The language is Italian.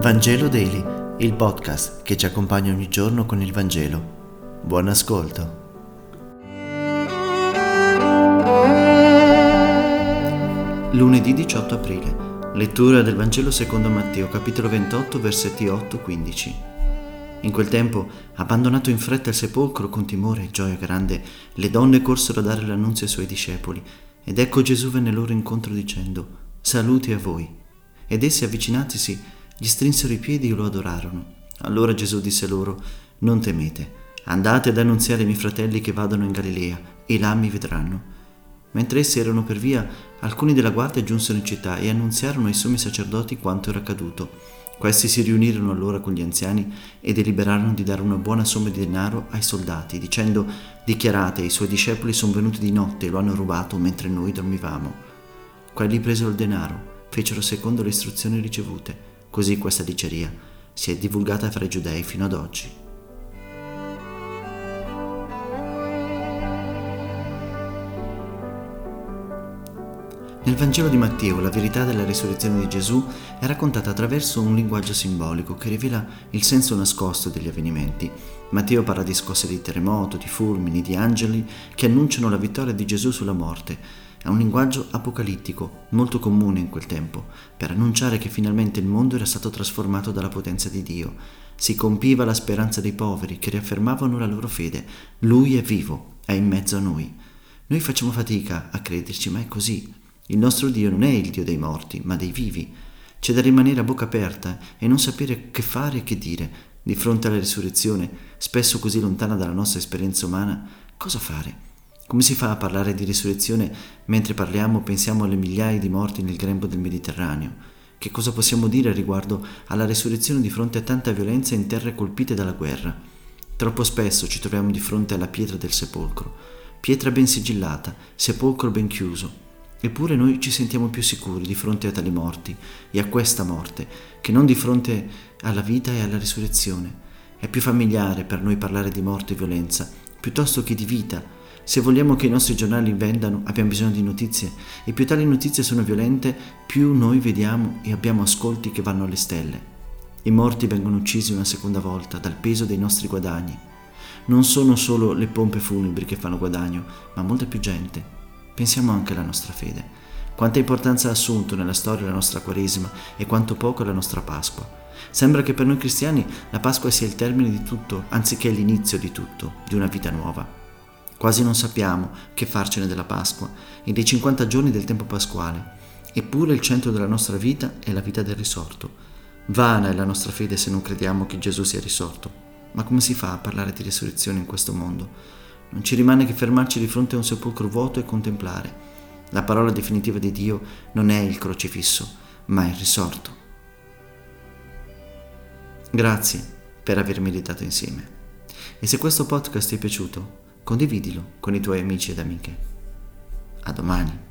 Vangelo Daily, il podcast che ci accompagna ogni giorno con il Vangelo. Buon ascolto. Lunedì 18 aprile. Lettura del Vangelo secondo Matteo, capitolo 28, versetti 8-15. In quel tempo, abbandonato in fretta il sepolcro con timore e gioia grande, le donne corsero a dare l'annunzio ai suoi discepoli. Ed ecco Gesù venne loro incontro dicendo, Saluti a voi. Ed essi avvicinatisi gli strinsero i piedi e lo adorarono. Allora Gesù disse loro, non temete, andate ad annunziare ai miei fratelli che vadano in Galilea, e là mi vedranno. Mentre essi erano per via, alcuni della guardia giunsero in città e annunziarono ai sommi sacerdoti quanto era accaduto. Questi si riunirono allora con gli anziani e deliberarono di dare una buona somma di denaro ai soldati, dicendo, dichiarate, i suoi discepoli sono venuti di notte e lo hanno rubato mentre noi dormivamo. Quelli presero il denaro, fecero secondo le istruzioni ricevute Così questa diceria si è divulgata fra i giudei fino ad oggi. Nel Vangelo di Matteo la verità della risurrezione di Gesù è raccontata attraverso un linguaggio simbolico che rivela il senso nascosto degli avvenimenti. Matteo parla di scosse di terremoto, di fulmini, di angeli che annunciano la vittoria di Gesù sulla morte è un linguaggio apocalittico, molto comune in quel tempo, per annunciare che finalmente il mondo era stato trasformato dalla potenza di Dio. Si compiva la speranza dei poveri che riaffermavano la loro fede. Lui è vivo, è in mezzo a noi. Noi facciamo fatica a crederci, ma è così. Il nostro Dio non è il Dio dei morti, ma dei vivi. C'è da rimanere a bocca aperta e non sapere che fare e che dire. Di fronte alla risurrezione, spesso così lontana dalla nostra esperienza umana, cosa fare? Come si fa a parlare di risurrezione mentre parliamo, pensiamo alle migliaia di morti nel grembo del Mediterraneo? Che cosa possiamo dire riguardo alla risurrezione di fronte a tanta violenza in terre colpite dalla guerra? Troppo spesso ci troviamo di fronte alla pietra del sepolcro, pietra ben sigillata, sepolcro ben chiuso. Eppure noi ci sentiamo più sicuri di fronte a tali morti e a questa morte che non di fronte alla vita e alla risurrezione. È più familiare per noi parlare di morte e violenza piuttosto che di vita se vogliamo che i nostri giornali vendano, abbiamo bisogno di notizie e più tali notizie sono violente, più noi vediamo e abbiamo ascolti che vanno alle stelle. I morti vengono uccisi una seconda volta dal peso dei nostri guadagni. Non sono solo le pompe funebri che fanno guadagno, ma molta più gente. Pensiamo anche alla nostra fede. Quanta importanza ha assunto nella storia la nostra Quaresima e quanto poco la nostra Pasqua. Sembra che per noi cristiani la Pasqua sia il termine di tutto, anziché l'inizio di tutto, di una vita nuova. Quasi non sappiamo che farcene della Pasqua e dei 50 giorni del tempo pasquale. Eppure il centro della nostra vita è la vita del risorto. Vana è la nostra fede se non crediamo che Gesù sia risorto. Ma come si fa a parlare di risurrezione in questo mondo? Non ci rimane che fermarci di fronte a un sepolcro vuoto e contemplare. La parola definitiva di Dio non è il crocifisso, ma il risorto. Grazie per avermi meditato insieme. E se questo podcast ti è piaciuto, condividilo con i tuoi amici ed amiche. A domani.